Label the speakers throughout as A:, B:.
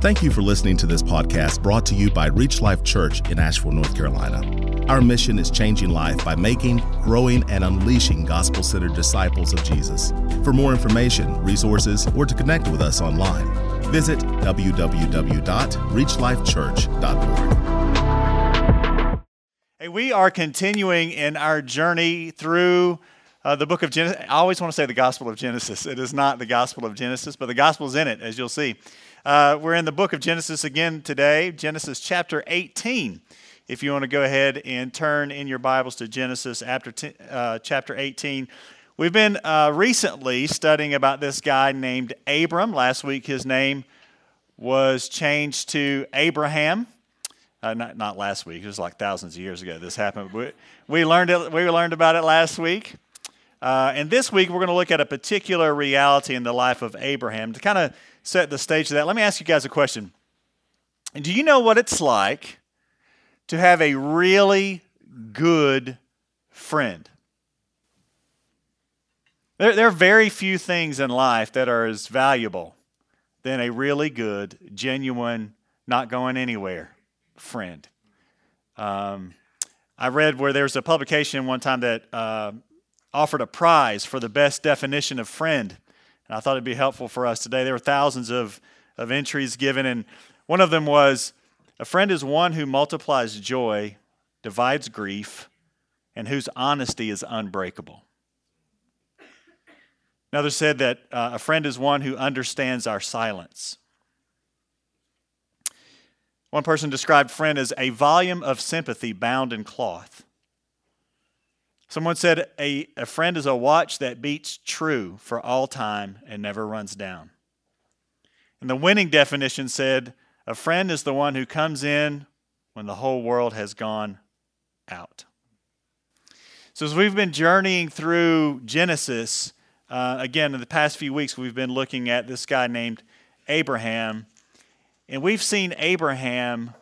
A: Thank you for listening to this podcast brought to you by Reach Life Church in Asheville, North Carolina. Our mission is changing life by making, growing, and unleashing gospel centered disciples of Jesus. For more information, resources, or to connect with us online, visit www.reachlifechurch.org.
B: Hey, we are continuing in our journey through uh, the book of Genesis. I always want to say the Gospel of Genesis. It is not the Gospel of Genesis, but the Gospel is in it, as you'll see. Uh, we're in the book of Genesis again today, Genesis chapter 18. If you want to go ahead and turn in your Bibles to Genesis after t- uh, chapter 18. We've been uh, recently studying about this guy named Abram. Last week, his name was changed to Abraham. Uh, not, not last week, it was like thousands of years ago this happened. We, we, learned, it, we learned about it last week. Uh, and this week, we're going to look at a particular reality in the life of Abraham to kind of set the stage of that, let me ask you guys a question. Do you know what it's like to have a really good friend? There, there are very few things in life that are as valuable than a really good, genuine, not going anywhere friend. Um, I read where there was a publication one time that uh, offered a prize for the best definition of friend. And I thought it'd be helpful for us today. There were thousands of, of entries given, and one of them was A friend is one who multiplies joy, divides grief, and whose honesty is unbreakable. Another said that uh, a friend is one who understands our silence. One person described friend as a volume of sympathy bound in cloth. Someone said a, a friend is a watch that beats true for all time and never runs down. And the winning definition said a friend is the one who comes in when the whole world has gone out. So, as we've been journeying through Genesis, uh, again, in the past few weeks, we've been looking at this guy named Abraham. And we've seen Abraham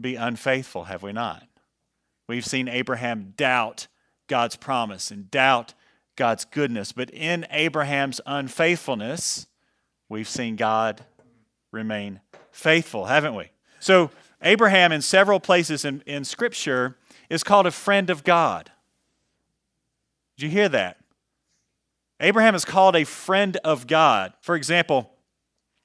B: be unfaithful, have we not? We've seen Abraham doubt God's promise and doubt God's goodness. But in Abraham's unfaithfulness, we've seen God remain faithful, haven't we? So, Abraham, in several places in, in Scripture, is called a friend of God. Did you hear that? Abraham is called a friend of God. For example,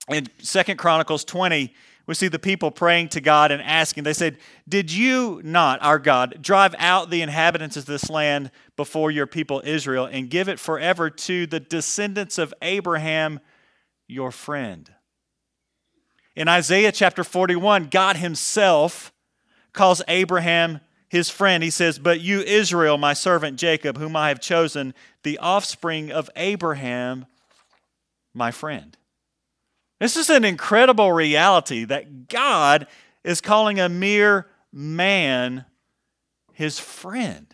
B: in Second Chronicles 20, we see the people praying to God and asking. They said, Did you not, our God, drive out the inhabitants of this land before your people Israel and give it forever to the descendants of Abraham, your friend? In Isaiah chapter 41, God Himself calls Abraham his friend. He says, But you, Israel, my servant Jacob, whom I have chosen, the offspring of Abraham, my friend. This is an incredible reality that God is calling a mere man his friend.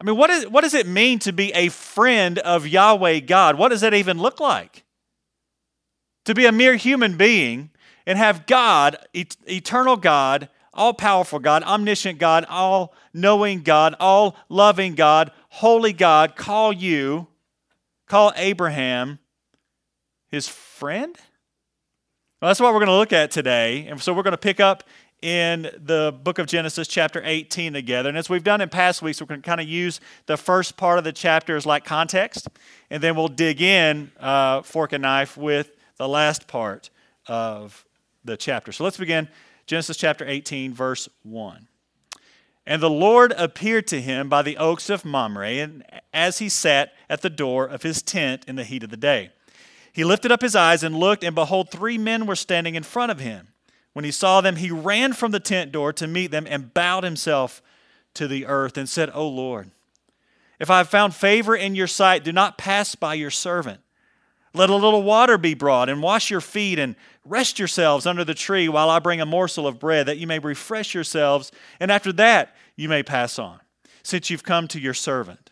B: I mean, what, is, what does it mean to be a friend of Yahweh God? What does that even look like? To be a mere human being and have God, eternal God, all powerful God, omniscient God, all knowing God, all loving God, holy God, call you, call Abraham his friend? Well, that's what we're going to look at today. And so we're going to pick up in the book of Genesis, chapter 18, together. And as we've done in past weeks, we're going to kind of use the first part of the chapter as like context, and then we'll dig in uh, fork and knife with the last part of the chapter. So let's begin Genesis chapter 18, verse 1. And the Lord appeared to him by the oaks of Mamre, and as he sat at the door of his tent in the heat of the day. He lifted up his eyes and looked, and behold, three men were standing in front of him. When he saw them, he ran from the tent door to meet them and bowed himself to the earth and said, O Lord, if I have found favor in your sight, do not pass by your servant. Let a little water be brought, and wash your feet, and rest yourselves under the tree while I bring a morsel of bread, that you may refresh yourselves, and after that you may pass on, since you've come to your servant.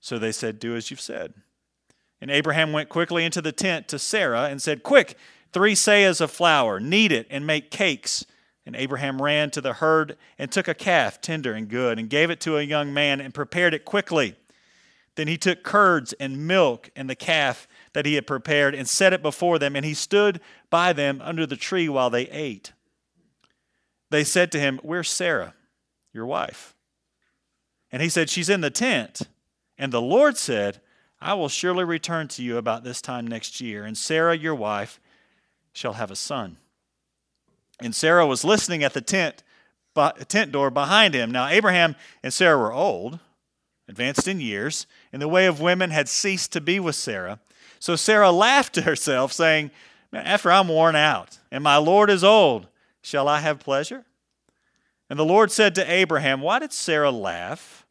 B: So they said, Do as you've said. And Abraham went quickly into the tent to Sarah and said, Quick, three seahs of flour, knead it and make cakes. And Abraham ran to the herd and took a calf, tender and good, and gave it to a young man and prepared it quickly. Then he took curds and milk and the calf, that he had prepared and set it before them, and he stood by them under the tree while they ate. They said to him, Where's Sarah, your wife? And he said, She's in the tent. And the Lord said, I will surely return to you about this time next year, and Sarah, your wife, shall have a son. And Sarah was listening at the tent, tent door behind him. Now, Abraham and Sarah were old, advanced in years, and the way of women had ceased to be with Sarah. So Sarah laughed to herself, saying, After I'm worn out, and my Lord is old, shall I have pleasure? And the Lord said to Abraham, Why did Sarah laugh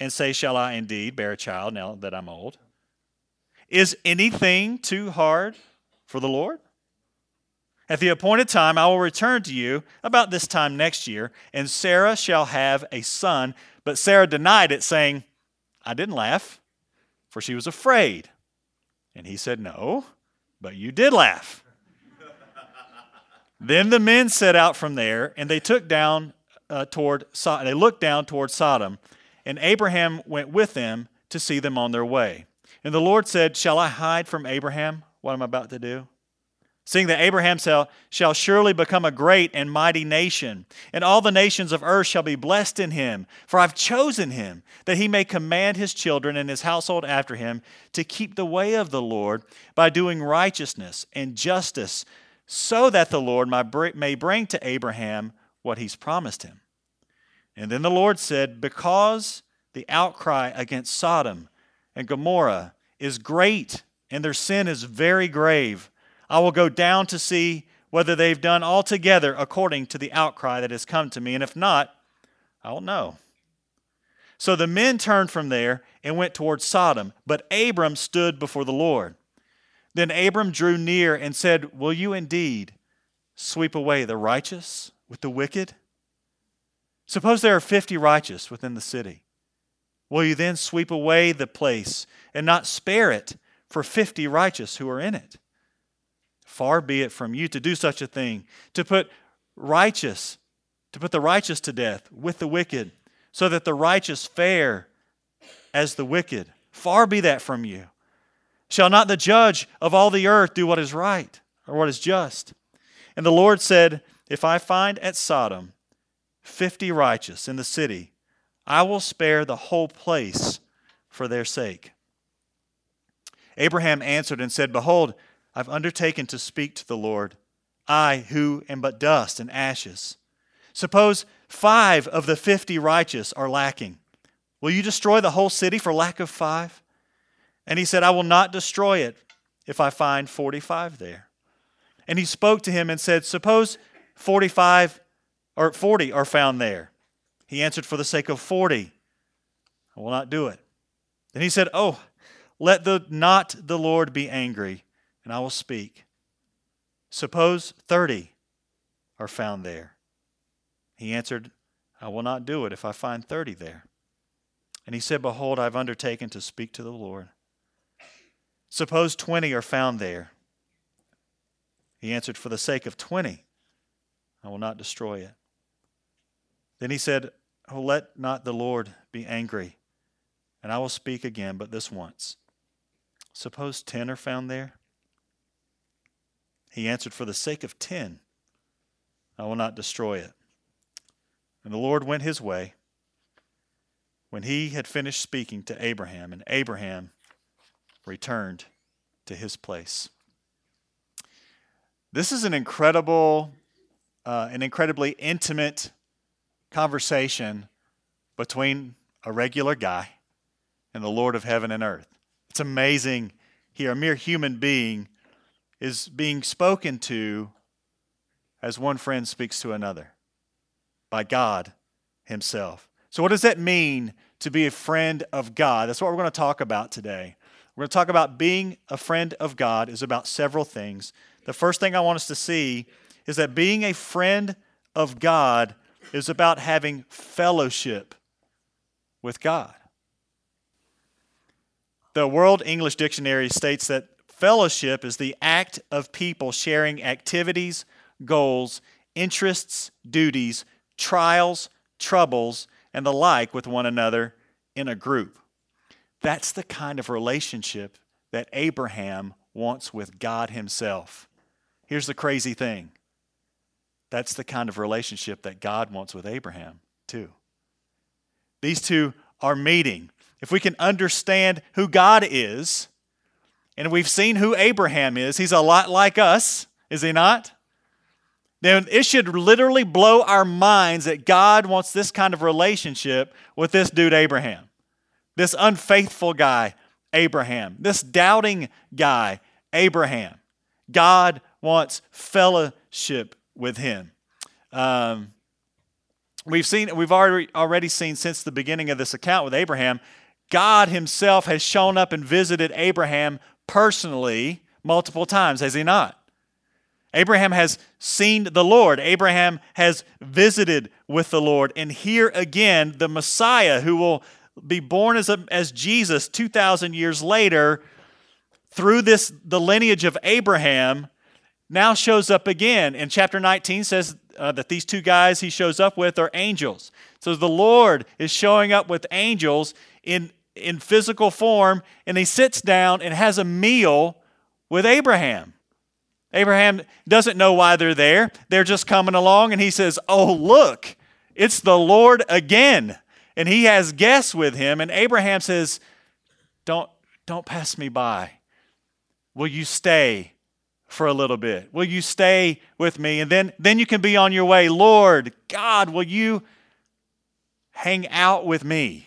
B: and say, Shall I indeed bear a child now that I'm old? Is anything too hard for the Lord? At the appointed time, I will return to you about this time next year, and Sarah shall have a son. But Sarah denied it, saying, I didn't laugh, for she was afraid. And he said, No, but you did laugh. then the men set out from there, and they took down uh, toward so- they looked down toward Sodom, and Abraham went with them to see them on their way. And the Lord said, Shall I hide from Abraham what I'm about to do? seeing that Abraham shall, shall surely become a great and mighty nation, and all the nations of earth shall be blessed in him. For I've chosen him, that he may command his children and his household after him to keep the way of the Lord by doing righteousness and justice, so that the Lord may bring to Abraham what he's promised him. And then the Lord said, Because the outcry against Sodom and Gomorrah is great, and their sin is very grave, I will go down to see whether they've done altogether according to the outcry that has come to me, and if not, I will know. So the men turned from there and went toward Sodom, but Abram stood before the Lord. Then Abram drew near and said, Will you indeed sweep away the righteous with the wicked? Suppose there are fifty righteous within the city. Will you then sweep away the place and not spare it for fifty righteous who are in it? Far be it from you to do such a thing, to put righteous, to put the righteous to death with the wicked, so that the righteous fare as the wicked. Far be that from you. Shall not the judge of all the earth do what is right or what is just? And the Lord said, If I find at Sodom fifty righteous in the city, I will spare the whole place for their sake. Abraham answered and said, Behold, I've undertaken to speak to the Lord, I who am but dust and ashes. Suppose five of the fifty righteous are lacking. Will you destroy the whole city for lack of five? And he said, I will not destroy it if I find 45 there. And he spoke to him and said, Suppose 45 or 40 are found there. He answered, For the sake of 40, I will not do it. Then he said, Oh, let the, not the Lord be angry and I will speak. Suppose 30 are found there. He answered, I will not do it if I find 30 there. And he said, Behold, I've undertaken to speak to the Lord. Suppose 20 are found there. He answered, For the sake of 20, I will not destroy it. Then he said, Oh, let not the Lord be angry, and I will speak again, but this once. Suppose 10 are found there. He answered, For the sake of ten, I will not destroy it. And the Lord went his way when he had finished speaking to Abraham, and Abraham returned to his place. This is an incredible, uh, an incredibly intimate conversation between a regular guy and the Lord of heaven and earth. It's amazing here, a mere human being is being spoken to as one friend speaks to another by God Himself. So, what does that mean to be a friend of God? That's what we're going to talk about today. We're going to talk about being a friend of God is about several things. The first thing I want us to see is that being a friend of God is about having fellowship with God. The World English Dictionary states that Fellowship is the act of people sharing activities, goals, interests, duties, trials, troubles, and the like with one another in a group. That's the kind of relationship that Abraham wants with God Himself. Here's the crazy thing that's the kind of relationship that God wants with Abraham, too. These two are meeting. If we can understand who God is, and we've seen who Abraham is, he's a lot like us, is he not? Then it should literally blow our minds that God wants this kind of relationship with this dude, Abraham. This unfaithful guy, Abraham. This doubting guy, Abraham. God wants fellowship with him. Um, we've seen, we've already, already seen since the beginning of this account with Abraham, God himself has shown up and visited Abraham personally multiple times, has he not? Abraham has seen the Lord. Abraham has visited with the Lord. And here again, the Messiah who will be born as, a, as Jesus 2,000 years later through this the lineage of Abraham now shows up again. And chapter 19 says uh, that these two guys he shows up with are angels. So the Lord is showing up with angels in, in physical form, and he sits down and has a meal with Abraham. Abraham doesn't know why they're there. They're just coming along, and he says, Oh, look, it's the Lord again. And he has guests with him, and Abraham says, Don't, don't pass me by. Will you stay for a little bit? Will you stay with me? And then, then you can be on your way. Lord, God, will you hang out with me?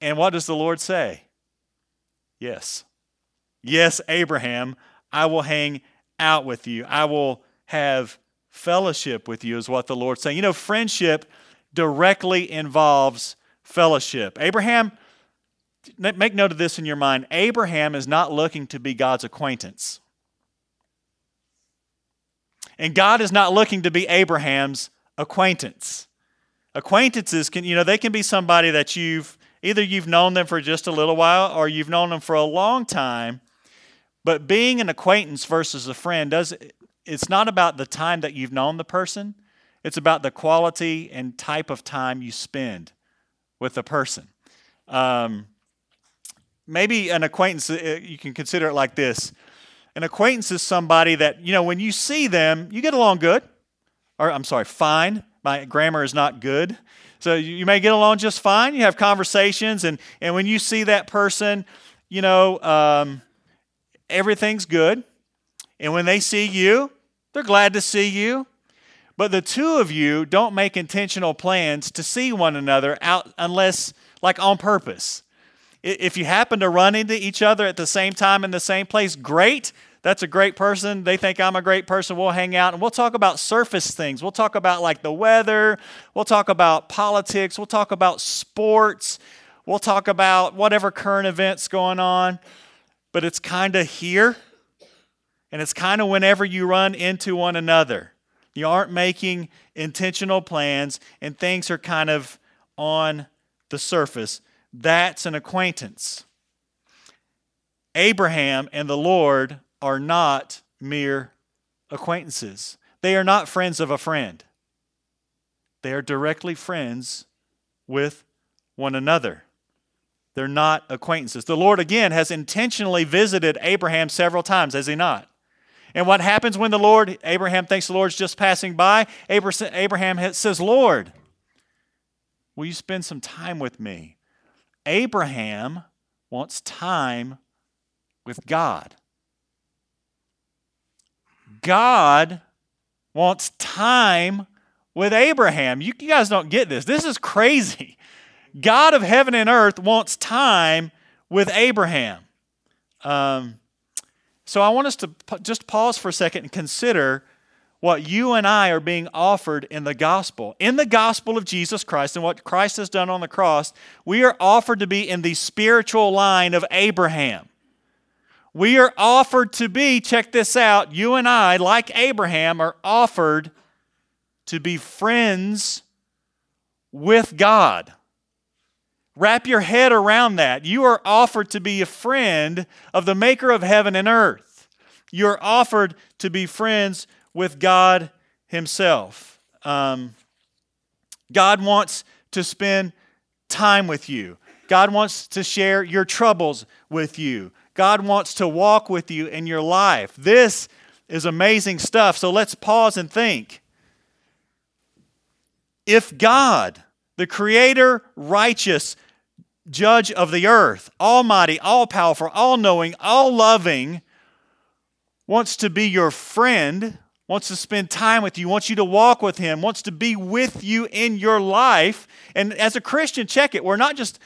B: And what does the Lord say? Yes. Yes, Abraham, I will hang out with you. I will have fellowship with you, is what the Lord's saying. You know, friendship directly involves fellowship. Abraham, make note of this in your mind Abraham is not looking to be God's acquaintance. And God is not looking to be Abraham's acquaintance. Acquaintances can, you know, they can be somebody that you've either you've known them for just a little while or you've known them for a long time but being an acquaintance versus a friend does it's not about the time that you've known the person. It's about the quality and type of time you spend with the person. Um, maybe an acquaintance, uh, you can consider it like this. An acquaintance is somebody that, you know, when you see them, you get along good. Or, I'm sorry, fine. My grammar is not good. So you may get along just fine. You have conversations, and, and when you see that person, you know, um, everything's good. And when they see you, they're glad to see you. But the two of you don't make intentional plans to see one another out unless, like, on purpose. If you happen to run into each other at the same time in the same place, great. That's a great person. They think I'm a great person. We'll hang out and we'll talk about surface things. We'll talk about like the weather. We'll talk about politics. We'll talk about sports. We'll talk about whatever current events going on but it's kind of here and it's kind of whenever you run into one another. You aren't making intentional plans and things are kind of on the surface. That's an acquaintance. Abraham and the Lord are not mere acquaintances. They are not friends of a friend. They are directly friends with one another. They're not acquaintances. The Lord, again, has intentionally visited Abraham several times, has he not? And what happens when the Lord, Abraham thinks the Lord's just passing by? Abraham says, Lord, will you spend some time with me? Abraham wants time with God. God wants time with Abraham. You guys don't get this. This is crazy. God of heaven and earth wants time with Abraham. Um, so I want us to just pause for a second and consider what you and I are being offered in the gospel. In the gospel of Jesus Christ and what Christ has done on the cross, we are offered to be in the spiritual line of Abraham. We are offered to be, check this out, you and I, like Abraham, are offered to be friends with God. Wrap your head around that. You are offered to be a friend of the maker of heaven and earth. You're offered to be friends with God Himself. Um, God wants to spend time with you. God wants to share your troubles with you. God wants to walk with you in your life. This is amazing stuff. So let's pause and think. If God, the creator, righteous, judge of the earth, almighty, all powerful, all knowing, all loving, wants to be your friend, wants to spend time with you, wants you to walk with him, wants to be with you in your life. And as a Christian, check it. We're not just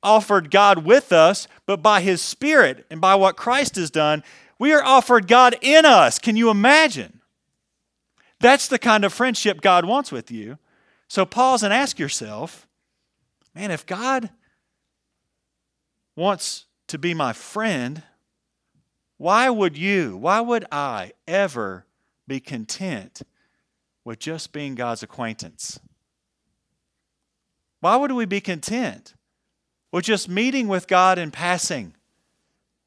B: offered God with us, but by his Spirit and by what Christ has done, we are offered God in us. Can you imagine? That's the kind of friendship God wants with you. So pause and ask yourself man, if God wants to be my friend, why would you, why would I ever be content with just being God's acquaintance? Why would we be content with just meeting with God in passing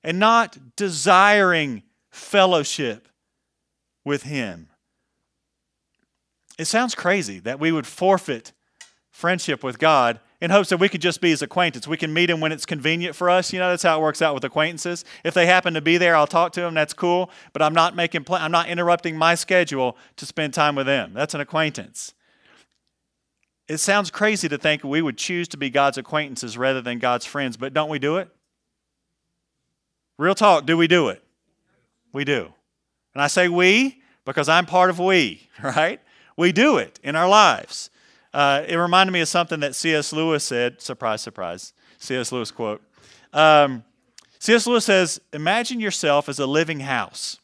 B: and not desiring fellowship with Him? It sounds crazy that we would forfeit friendship with God in hopes that we could just be his acquaintance. We can meet him when it's convenient for us. You know, that's how it works out with acquaintances. If they happen to be there, I'll talk to them. That's cool. But I'm not making pl- I'm not interrupting my schedule to spend time with them. That's an acquaintance. It sounds crazy to think we would choose to be God's acquaintances rather than God's friends, but don't we do it? Real talk, do we do it? We do. And I say we because I'm part of we, right? We do it in our lives. Uh, it reminded me of something that C.S. Lewis said. Surprise, surprise. C.S. Lewis quote. Um, C.S. Lewis says, Imagine yourself as a living house.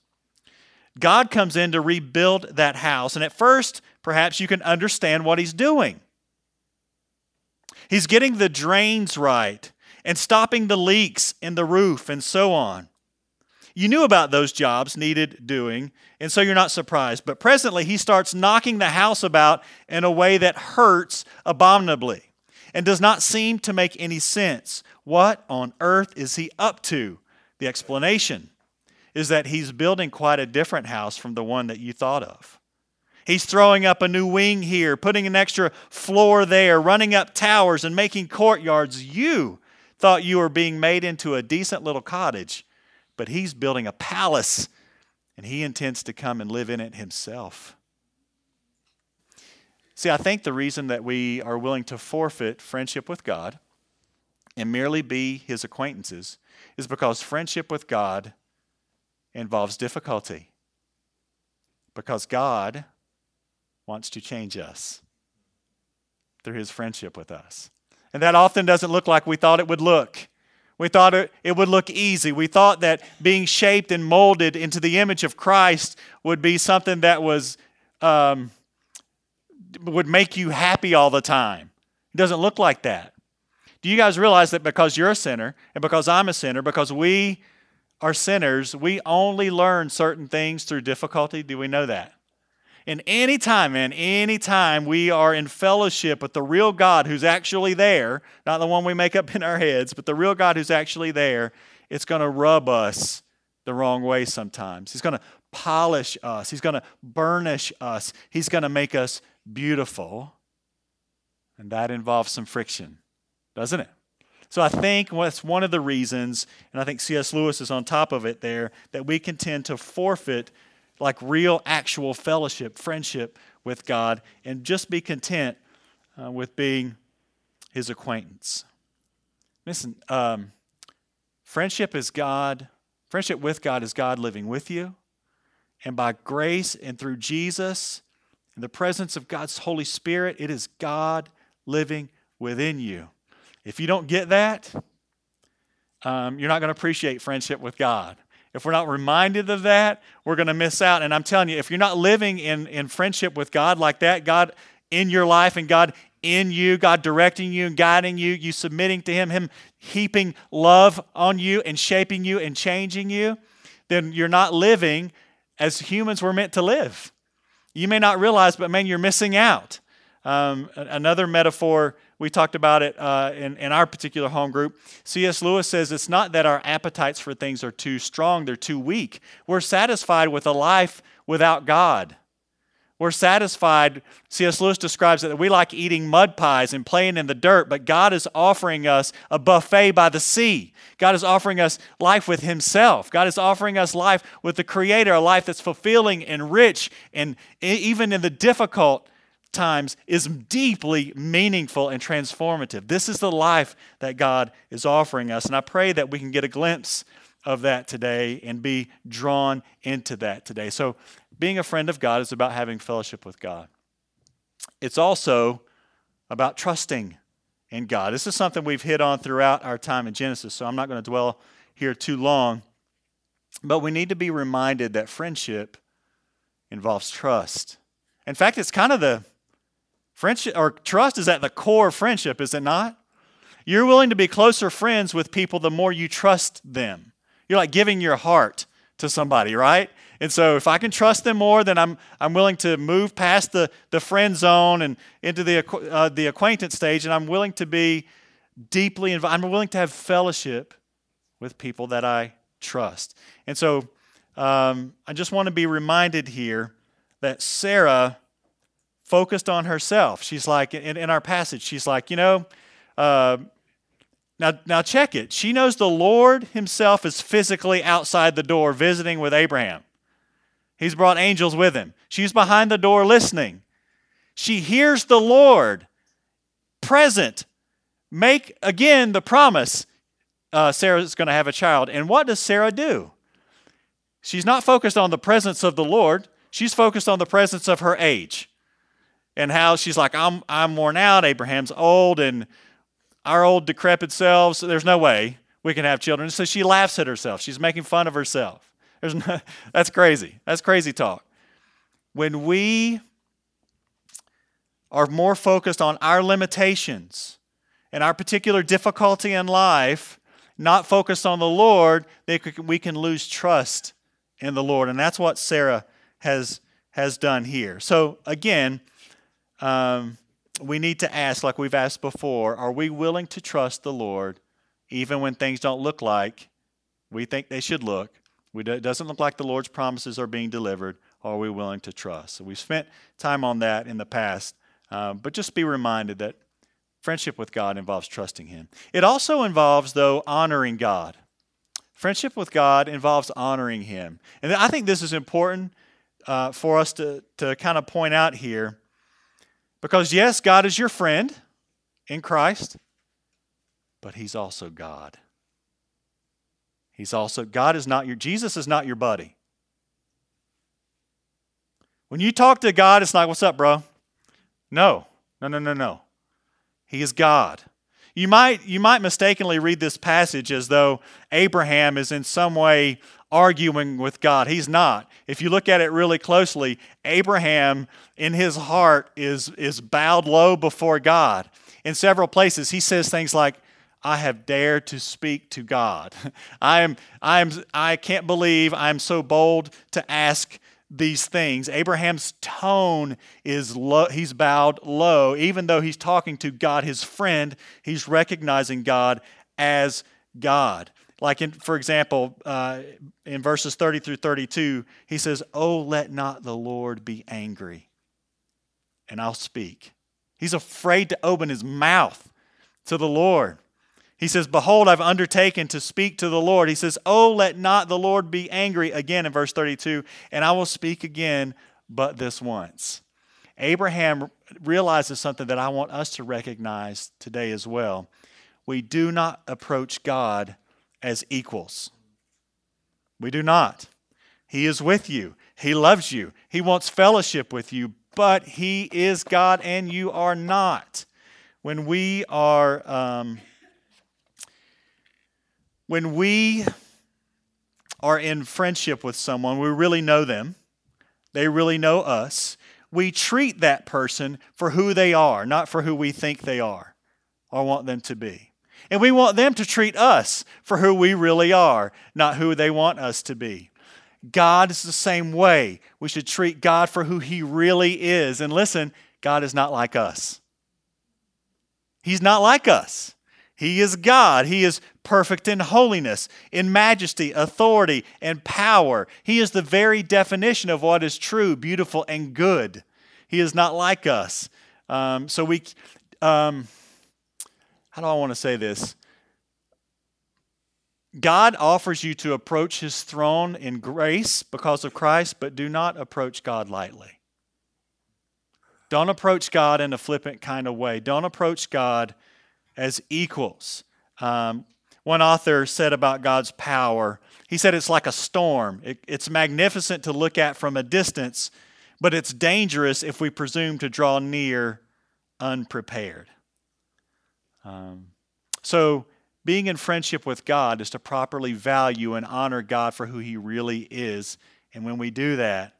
B: God comes in to rebuild that house, and at first, perhaps you can understand what he's doing. He's getting the drains right and stopping the leaks in the roof and so on. You knew about those jobs needed doing, and so you're not surprised. But presently, he starts knocking the house about in a way that hurts abominably and does not seem to make any sense. What on earth is he up to? The explanation is that he's building quite a different house from the one that you thought of. He's throwing up a new wing here, putting an extra floor there, running up towers and making courtyards. You thought you were being made into a decent little cottage but he's building a palace and he intends to come and live in it himself. See, I think the reason that we are willing to forfeit friendship with God and merely be his acquaintances is because friendship with God involves difficulty. Because God wants to change us through his friendship with us. And that often doesn't look like we thought it would look. We thought it, it would look easy. We thought that being shaped and molded into the image of Christ would be something that was um, would make you happy all the time. It doesn't look like that. Do you guys realize that because you're a sinner and because I'm a sinner, because we are sinners, we only learn certain things through difficulty? Do we know that? And anytime, man, anytime we are in fellowship with the real God who's actually there, not the one we make up in our heads, but the real God who's actually there, it's going to rub us the wrong way sometimes. He's going to polish us, He's going to burnish us, He's going to make us beautiful. And that involves some friction, doesn't it? So I think that's one of the reasons, and I think C.S. Lewis is on top of it there, that we can tend to forfeit like real, actual fellowship, friendship with God, and just be content uh, with being His acquaintance. Listen, um, friendship is God, friendship with God is God living with you. And by grace and through Jesus, in the presence of God's Holy Spirit, it is God living within you. If you don't get that, um, you're not going to appreciate friendship with God. If we're not reminded of that, we're going to miss out. And I'm telling you, if you're not living in, in friendship with God like that, God in your life and God in you, God directing you and guiding you, you submitting to Him, Him heaping love on you and shaping you and changing you, then you're not living as humans were meant to live. You may not realize, but man, you're missing out. Um, another metaphor we talked about it uh, in, in our particular home group. C.S. Lewis says it's not that our appetites for things are too strong, they're too weak. We're satisfied with a life without God. We're satisfied. C.S. Lewis describes it that we like eating mud pies and playing in the dirt, but God is offering us a buffet by the sea. God is offering us life with Himself. God is offering us life with the Creator, a life that's fulfilling and rich, and even in the difficult times, is deeply meaningful and transformative. This is the life that God is offering us. And I pray that we can get a glimpse of that today and be drawn into that today. So, being a friend of God is about having fellowship with God. It's also about trusting in God. This is something we've hit on throughout our time in Genesis, so I'm not going to dwell here too long. But we need to be reminded that friendship involves trust. In fact, it's kind of the friendship or trust is at the core of friendship, is it not? You're willing to be closer friends with people the more you trust them. You're like giving your heart to somebody, right? And so if I can trust them more, then I'm, I'm willing to move past the, the friend zone and into the, uh, the acquaintance stage, and I'm willing to be deeply involved. I'm willing to have fellowship with people that I trust. And so um, I just want to be reminded here that Sarah focused on herself. She's like, in, in our passage, she's like, you know, uh, now, now check it. She knows the Lord himself is physically outside the door visiting with Abraham. He's brought angels with him. She's behind the door listening. She hears the Lord present make again the promise uh, Sarah's going to have a child. And what does Sarah do? She's not focused on the presence of the Lord, she's focused on the presence of her age and how she's like, I'm, I'm worn out, Abraham's old, and our old decrepit selves, there's no way we can have children. So she laughs at herself. She's making fun of herself. There's no, that's crazy. That's crazy talk. When we are more focused on our limitations and our particular difficulty in life, not focused on the Lord, we can lose trust in the Lord. And that's what Sarah has, has done here. So, again, um, we need to ask, like we've asked before, are we willing to trust the Lord even when things don't look like we think they should look? it doesn't look like the Lord's promises are being delivered. Are we willing to trust? So we've spent time on that in the past, um, but just be reminded that friendship with God involves trusting Him. It also involves, though, honoring God. Friendship with God involves honoring Him. And I think this is important uh, for us to, to kind of point out here because, yes, God is your friend in Christ, but He's also God. He's also, God is not your, Jesus is not your buddy. When you talk to God, it's like, what's up, bro? No, no, no, no, no. He is God. You might, you might mistakenly read this passage as though Abraham is in some way arguing with God. He's not. If you look at it really closely, Abraham in his heart is, is bowed low before God. In several places, he says things like, I have dared to speak to God. I am I am I can't believe I'm so bold to ask these things. Abraham's tone is low, he's bowed low even though he's talking to God his friend, he's recognizing God as God. Like in for example, uh, in verses 30 through 32, he says, "Oh let not the Lord be angry, and I'll speak." He's afraid to open his mouth to the Lord. He says, Behold, I've undertaken to speak to the Lord. He says, Oh, let not the Lord be angry, again in verse 32, and I will speak again, but this once. Abraham realizes something that I want us to recognize today as well. We do not approach God as equals. We do not. He is with you, He loves you, He wants fellowship with you, but He is God and you are not. When we are. Um, when we are in friendship with someone, we really know them, they really know us, we treat that person for who they are, not for who we think they are or want them to be. And we want them to treat us for who we really are, not who they want us to be. God is the same way. We should treat God for who He really is. And listen, God is not like us. He's not like us. He is God. He is perfect in holiness, in majesty, authority, and power. He is the very definition of what is true, beautiful, and good. He is not like us. Um, so we, um, how do I want to say this? God offers you to approach his throne in grace because of Christ, but do not approach God lightly. Don't approach God in a flippant kind of way. Don't approach God as equals. Um, one author said about God's power, he said it's like a storm. It, it's magnificent to look at from a distance, but it's dangerous if we presume to draw near unprepared. Um, so, being in friendship with God is to properly value and honor God for who He really is. And when we do that,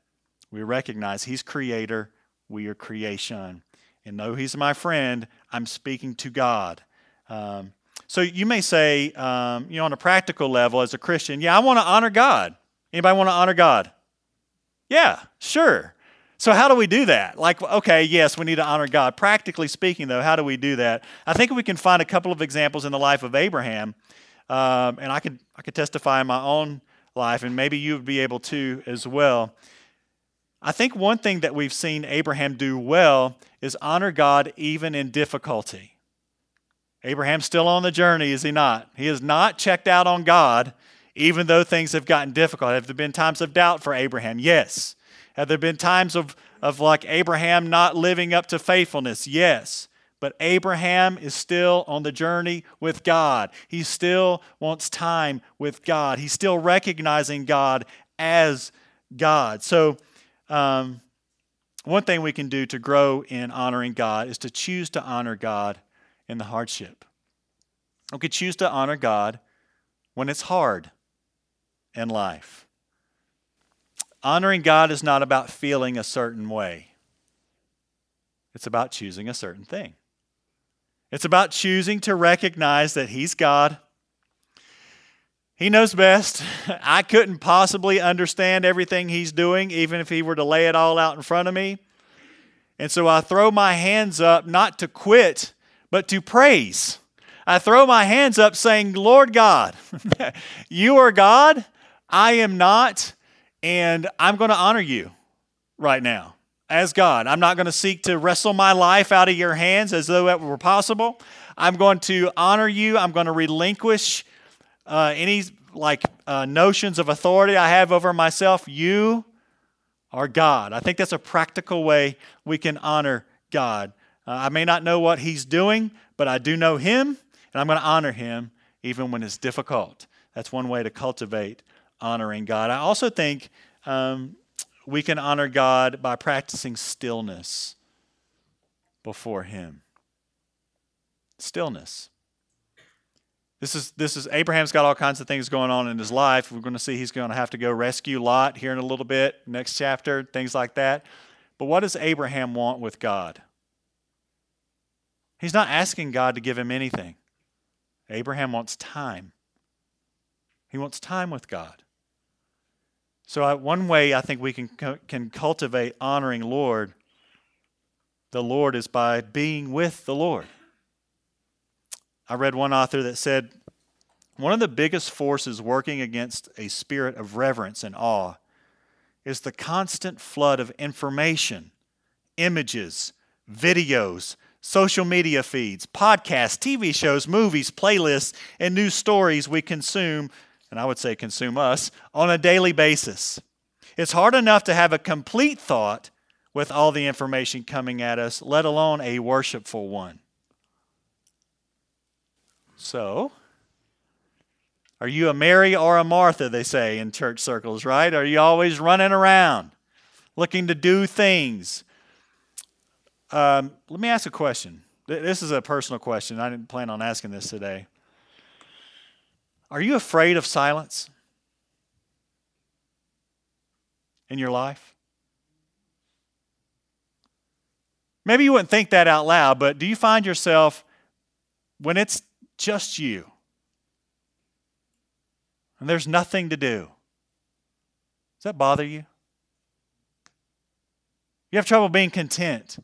B: we recognize He's creator, we are creation. And though He's my friend, I'm speaking to God. Um, so you may say, um, you know, on a practical level as a Christian, yeah, I want to honor God. Anybody want to honor God? Yeah, sure. So, how do we do that? Like, okay, yes, we need to honor God. Practically speaking, though, how do we do that? I think we can find a couple of examples in the life of Abraham, um, and I could I could testify in my own life, and maybe you would be able to as well. I think one thing that we've seen Abraham do well is honor God even in difficulty. Abraham's still on the journey, is he not? He has not checked out on God, even though things have gotten difficult. Have there been times of doubt for Abraham? Yes. Have there been times of, of like Abraham not living up to faithfulness? Yes. But Abraham is still on the journey with God. He still wants time with God. He's still recognizing God as God. So, um, one thing we can do to grow in honoring God is to choose to honor God in the hardship. We could choose to honor God when it's hard in life. Honoring God is not about feeling a certain way, it's about choosing a certain thing. It's about choosing to recognize that He's God. He knows best. I couldn't possibly understand everything He's doing, even if He were to lay it all out in front of me. And so I throw my hands up not to quit, but to praise. I throw my hands up saying, Lord God, you are God, I am not. And I'm going to honor you right now as God. I'm not going to seek to wrestle my life out of your hands as though that were possible. I'm going to honor you. I'm going to relinquish uh, any like uh, notions of authority I have over myself. You are God. I think that's a practical way we can honor God. Uh, I may not know what He's doing, but I do know Him, and I'm going to honor Him even when it's difficult. That's one way to cultivate honoring God. I also think um, we can honor God by practicing stillness before Him. Stillness. This is this is Abraham's got all kinds of things going on in his life. We're going to see he's going to have to go rescue Lot here in a little bit, next chapter, things like that. But what does Abraham want with God? He's not asking God to give him anything. Abraham wants time. He wants time with God. So, I, one way I think we can, can cultivate honoring Lord, the Lord, is by being with the Lord. I read one author that said one of the biggest forces working against a spirit of reverence and awe is the constant flood of information, images, videos, social media feeds, podcasts, TV shows, movies, playlists, and news stories we consume and I would say consume us, on a daily basis. It's hard enough to have a complete thought with all the information coming at us, let alone a worshipful one. So, are you a Mary or a Martha, they say in church circles, right? Are you always running around looking to do things? Um, let me ask a question. This is a personal question. I didn't plan on asking this today. Are you afraid of silence in your life? Maybe you wouldn't think that out loud, but do you find yourself when it's just you and there's nothing to do? Does that bother you? You have trouble being content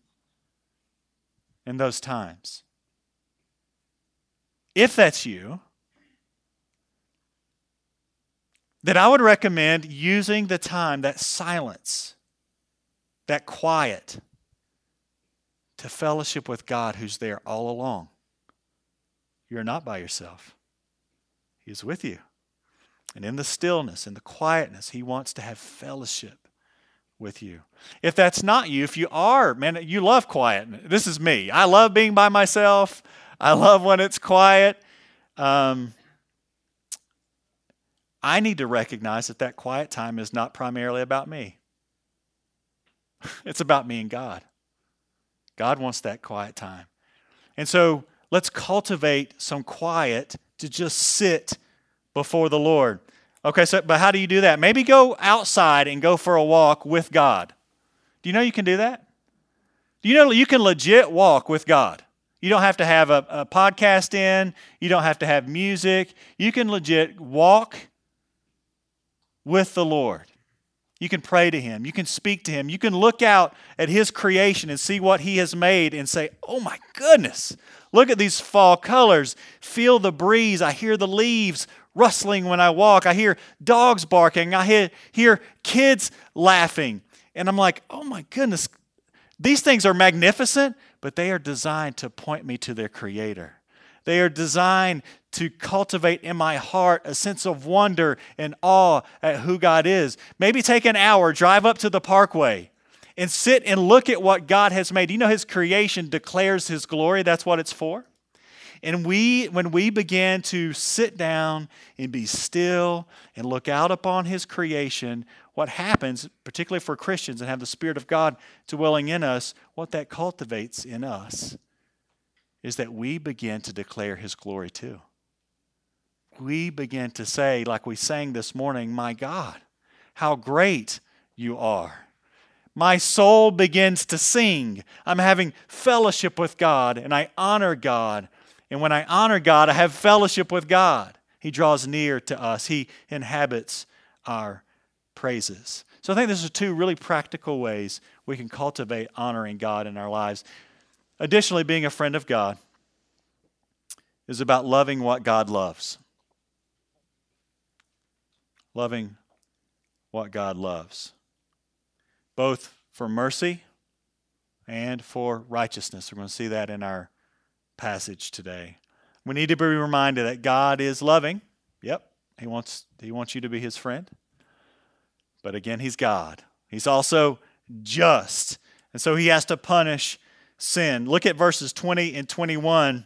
B: in those times. If that's you, that I would recommend using the time, that silence, that quiet, to fellowship with God who's there all along. You're not by yourself, He is with you. And in the stillness, in the quietness, He wants to have fellowship with you. If that's not you, if you are, man, you love quiet. This is me. I love being by myself. I love when it's quiet. Um, I need to recognize that that quiet time is not primarily about me. It's about me and God. God wants that quiet time. And so let's cultivate some quiet to just sit before the Lord. Okay, so but how do you do that? Maybe go outside and go for a walk with God. Do you know you can do that? Do you know you can legit walk with God? You don't have to have a, a podcast in, you don't have to have music. You can legit walk with the Lord. You can pray to Him. You can speak to Him. You can look out at His creation and see what He has made and say, Oh my goodness, look at these fall colors. Feel the breeze. I hear the leaves rustling when I walk. I hear dogs barking. I hear, hear kids laughing. And I'm like, Oh my goodness, these things are magnificent, but they are designed to point me to their Creator. They are designed to cultivate in my heart a sense of wonder and awe at who God is. Maybe take an hour, drive up to the parkway, and sit and look at what God has made. You know, His creation declares His glory. That's what it's for. And we, when we begin to sit down and be still and look out upon His creation, what happens, particularly for Christians and have the Spirit of God dwelling in us, what that cultivates in us is that we begin to declare His glory too. We begin to say, like we sang this morning, My God, how great you are. My soul begins to sing. I'm having fellowship with God and I honor God. And when I honor God, I have fellowship with God. He draws near to us, He inhabits our praises. So I think these are two really practical ways we can cultivate honoring God in our lives. Additionally, being a friend of God is about loving what God loves. Loving what God loves, both for mercy and for righteousness. We're going to see that in our passage today. We need to be reminded that God is loving. Yep, he wants, he wants you to be his friend. But again, he's God. He's also just. And so he has to punish sin. Look at verses 20 and 21.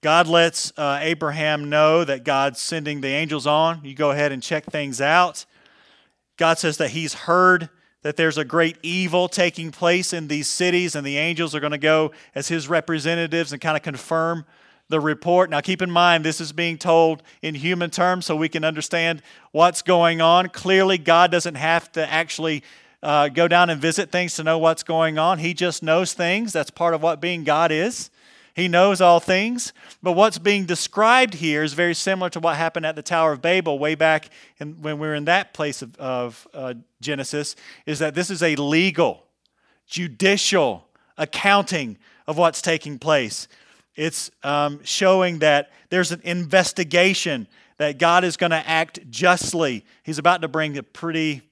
B: God lets uh, Abraham know that God's sending the angels on. You go ahead and check things out. God says that he's heard that there's a great evil taking place in these cities, and the angels are going to go as his representatives and kind of confirm the report. Now, keep in mind, this is being told in human terms so we can understand what's going on. Clearly, God doesn't have to actually uh, go down and visit things to know what's going on. He just knows things. That's part of what being God is. He knows all things. But what's being described here is very similar to what happened at the Tower of Babel way back in, when we were in that place of, of uh, Genesis, is that this is a legal, judicial accounting of what's taking place. It's um, showing that there's an investigation that God is going to act justly. He's about to bring a pretty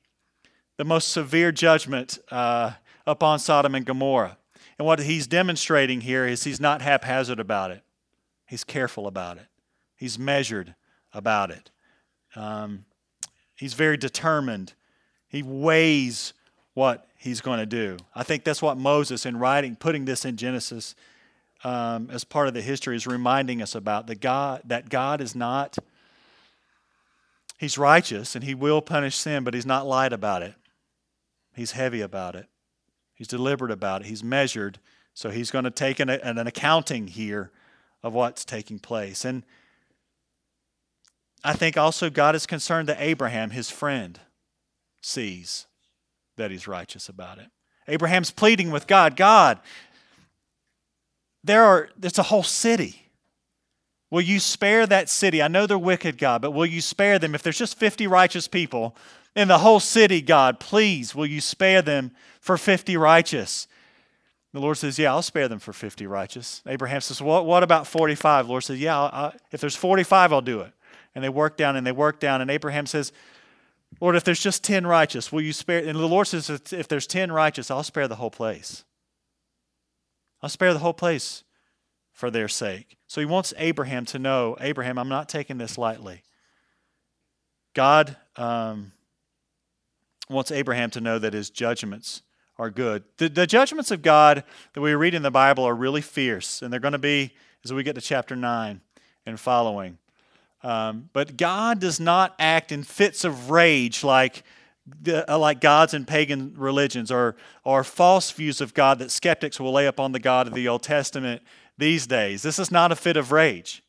B: the most severe judgment uh, upon Sodom and Gomorrah. And what he's demonstrating here is he's not haphazard about it, he's careful about it, he's measured about it. Um, he's very determined. He weighs what he's going to do. I think that's what Moses, in writing, putting this in Genesis um, as part of the history, is reminding us about that God, that God is not. He's righteous and he will punish sin, but he's not light about it. He's heavy about it. He's deliberate about it. He's measured. So he's going to take an, an accounting here of what's taking place. And I think also God is concerned that Abraham, his friend, sees that he's righteous about it. Abraham's pleading with God God, there are, it's a whole city. Will you spare that city? I know they're wicked, God, but will you spare them? If there's just 50 righteous people, in the whole city, God, please, will you spare them for 50 righteous? The Lord says, Yeah, I'll spare them for 50 righteous. Abraham says, What, what about 45? The Lord says, Yeah, I, if there's 45, I'll do it. And they work down and they work down. And Abraham says, Lord, if there's just 10 righteous, will you spare? And the Lord says, If there's 10 righteous, I'll spare the whole place. I'll spare the whole place for their sake. So he wants Abraham to know Abraham, I'm not taking this lightly. God um, wants Abraham to know that his judgments are good. The, the judgments of God that we read in the Bible are really fierce, and they're going to be as we get to chapter 9 and following. Um, but God does not act in fits of rage like, uh, like gods in pagan religions or, or false views of God that skeptics will lay upon the God of the Old Testament these days. This is not a fit of rage.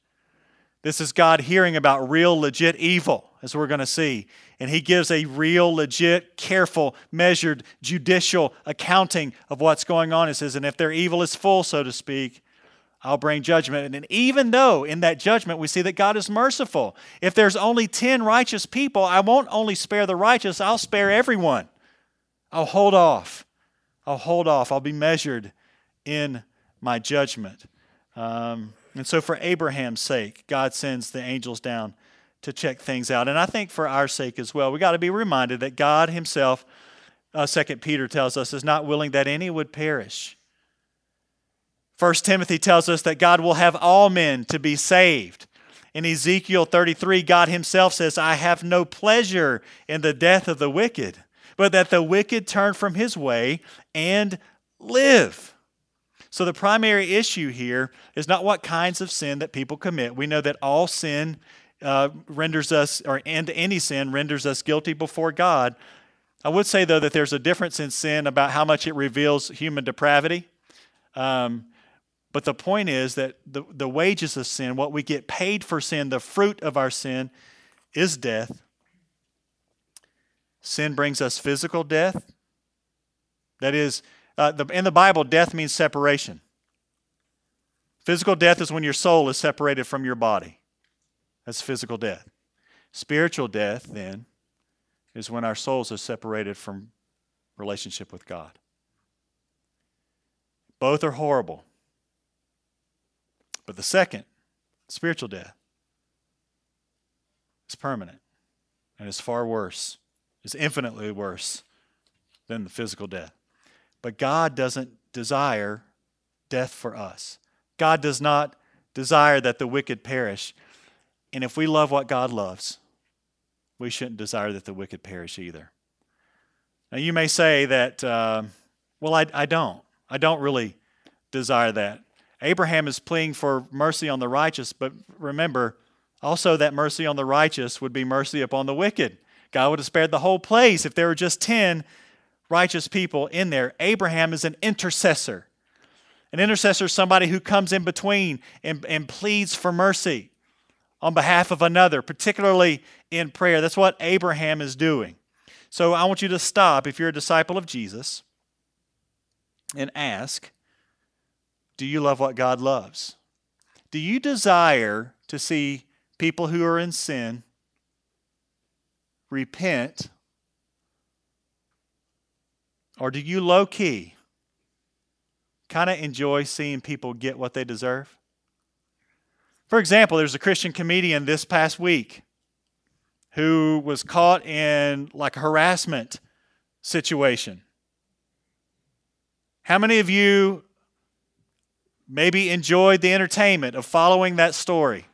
B: This is God hearing about real, legit evil, as we're going to see. And He gives a real, legit, careful, measured, judicial accounting of what's going on. He says, And if their evil is full, so to speak, I'll bring judgment. And even though in that judgment we see that God is merciful, if there's only 10 righteous people, I won't only spare the righteous, I'll spare everyone. I'll hold off. I'll hold off. I'll be measured in my judgment. Um, and so, for Abraham's sake, God sends the angels down to check things out. And I think for our sake as well, we got to be reminded that God Himself, uh, Second Peter tells us, is not willing that any would perish. First Timothy tells us that God will have all men to be saved. In Ezekiel 33, God Himself says, I have no pleasure in the death of the wicked, but that the wicked turn from his way and live. So, the primary issue here is not what kinds of sin that people commit. We know that all sin uh, renders us, or and any sin renders us guilty before God. I would say, though, that there's a difference in sin about how much it reveals human depravity. Um, but the point is that the, the wages of sin, what we get paid for sin, the fruit of our sin, is death. Sin brings us physical death. That is, uh, the, in the Bible, death means separation. Physical death is when your soul is separated from your body. That's physical death. Spiritual death, then, is when our souls are separated from relationship with God. Both are horrible. But the second, spiritual death, is permanent and is far worse, is infinitely worse than the physical death. But God doesn't desire death for us. God does not desire that the wicked perish. And if we love what God loves, we shouldn't desire that the wicked perish either. Now, you may say that, uh, well, I, I don't. I don't really desire that. Abraham is pleading for mercy on the righteous, but remember, also that mercy on the righteous would be mercy upon the wicked. God would have spared the whole place if there were just 10 righteous people in there. Abraham is an intercessor. An intercessor is somebody who comes in between and, and pleads for mercy on behalf of another, particularly in prayer. That's what Abraham is doing. So I want you to stop if you're a disciple of Jesus and ask Do you love what God loves? Do you desire to see people who are in sin repent or do you low key kind of enjoy seeing people get what they deserve? For example, there's a Christian comedian this past week who was caught in like a harassment situation. How many of you maybe enjoyed the entertainment of following that story?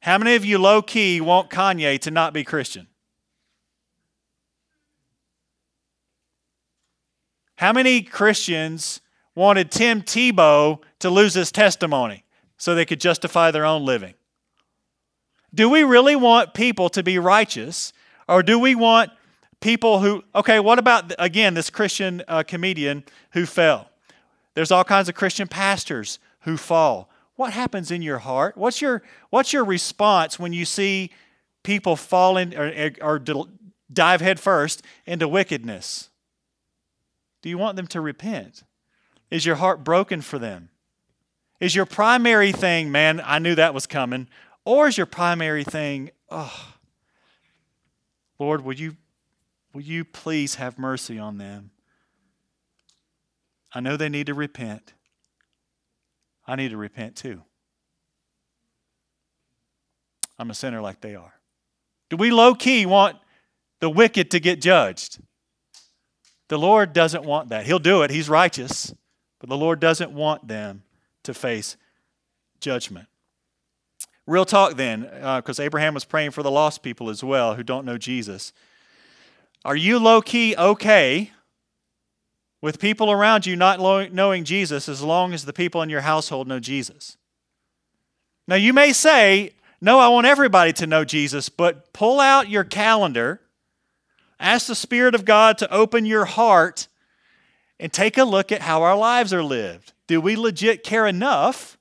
B: How many of you low key want Kanye to not be Christian? How many Christians wanted Tim Tebow to lose his testimony so they could justify their own living? Do we really want people to be righteous, or do we want people who, okay, what about, again, this Christian uh, comedian who fell? There's all kinds of Christian pastors who fall. What happens in your heart? What's your, what's your response when you see people fall in or, or dive headfirst into wickedness? Do you want them to repent? Is your heart broken for them? Is your primary thing, man, I knew that was coming? Or is your primary thing, oh, Lord, will you, will you please have mercy on them? I know they need to repent. I need to repent too. I'm a sinner like they are. Do we low key want the wicked to get judged? The Lord doesn't want that. He'll do it, He's righteous, but the Lord doesn't want them to face judgment. Real talk then, because uh, Abraham was praying for the lost people as well who don't know Jesus. Are you low key okay with people around you not knowing Jesus as long as the people in your household know Jesus? Now, you may say, No, I want everybody to know Jesus, but pull out your calendar, ask the Spirit of God to open your heart, and take a look at how our lives are lived. Do we legit care enough?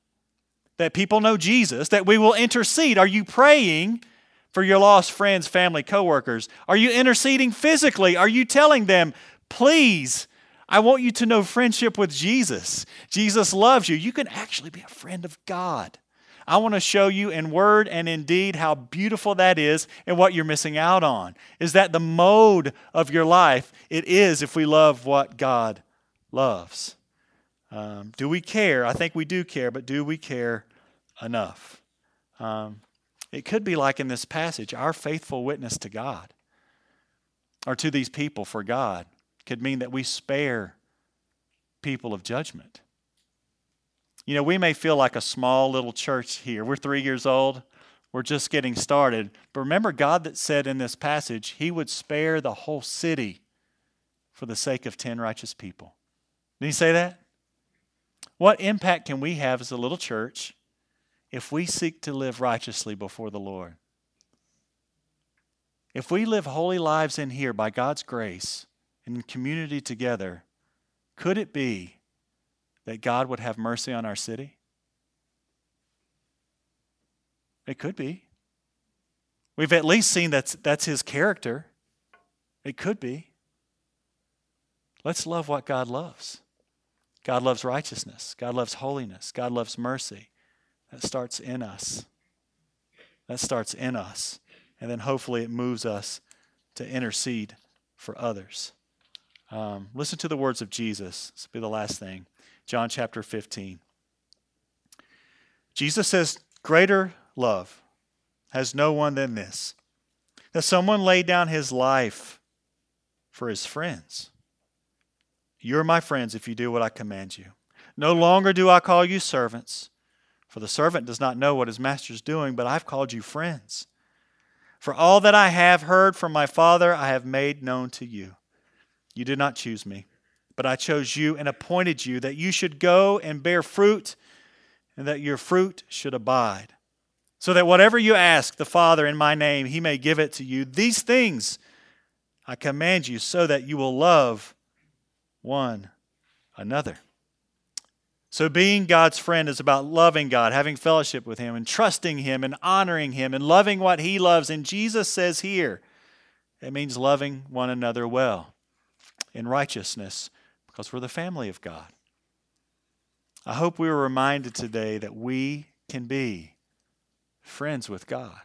B: that people know Jesus, that we will intercede. Are you praying for your lost friends, family, coworkers? Are you interceding physically? Are you telling them, please, I want you to know friendship with Jesus? Jesus loves you. You can actually be a friend of God. I want to show you in word and in deed how beautiful that is and what you're missing out on. Is that the mode of your life? It is if we love what God loves. Um, do we care? I think we do care, but do we care enough? Um, it could be like in this passage our faithful witness to God or to these people for God could mean that we spare people of judgment. You know, we may feel like a small little church here. We're three years old. We're just getting started. But remember, God that said in this passage, He would spare the whole city for the sake of 10 righteous people. Did He say that? What impact can we have as a little church if we seek to live righteously before the Lord? If we live holy lives in here by God's grace and in community together, could it be that God would have mercy on our city? It could be. We've at least seen that's, that's his character. It could be. Let's love what God loves. God loves righteousness. God loves holiness. God loves mercy. That starts in us. That starts in us. And then hopefully it moves us to intercede for others. Um, listen to the words of Jesus. This will be the last thing. John chapter 15. Jesus says, Greater love has no one than this that someone laid down his life for his friends. You're my friends if you do what I command you. No longer do I call you servants, for the servant does not know what his master is doing, but I've called you friends. For all that I have heard from my Father, I have made known to you. You did not choose me, but I chose you and appointed you that you should go and bear fruit, and that your fruit should abide, so that whatever you ask the Father in my name, he may give it to you. These things I command you, so that you will love one another. So, being God's friend is about loving God, having fellowship with Him, and trusting Him, and honoring Him, and loving what He loves. And Jesus says here, it means loving one another well in righteousness because we're the family of God. I hope we were reminded today that we can be friends with God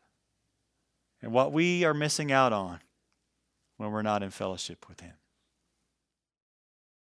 B: and what we are missing out on when we're not in fellowship with Him.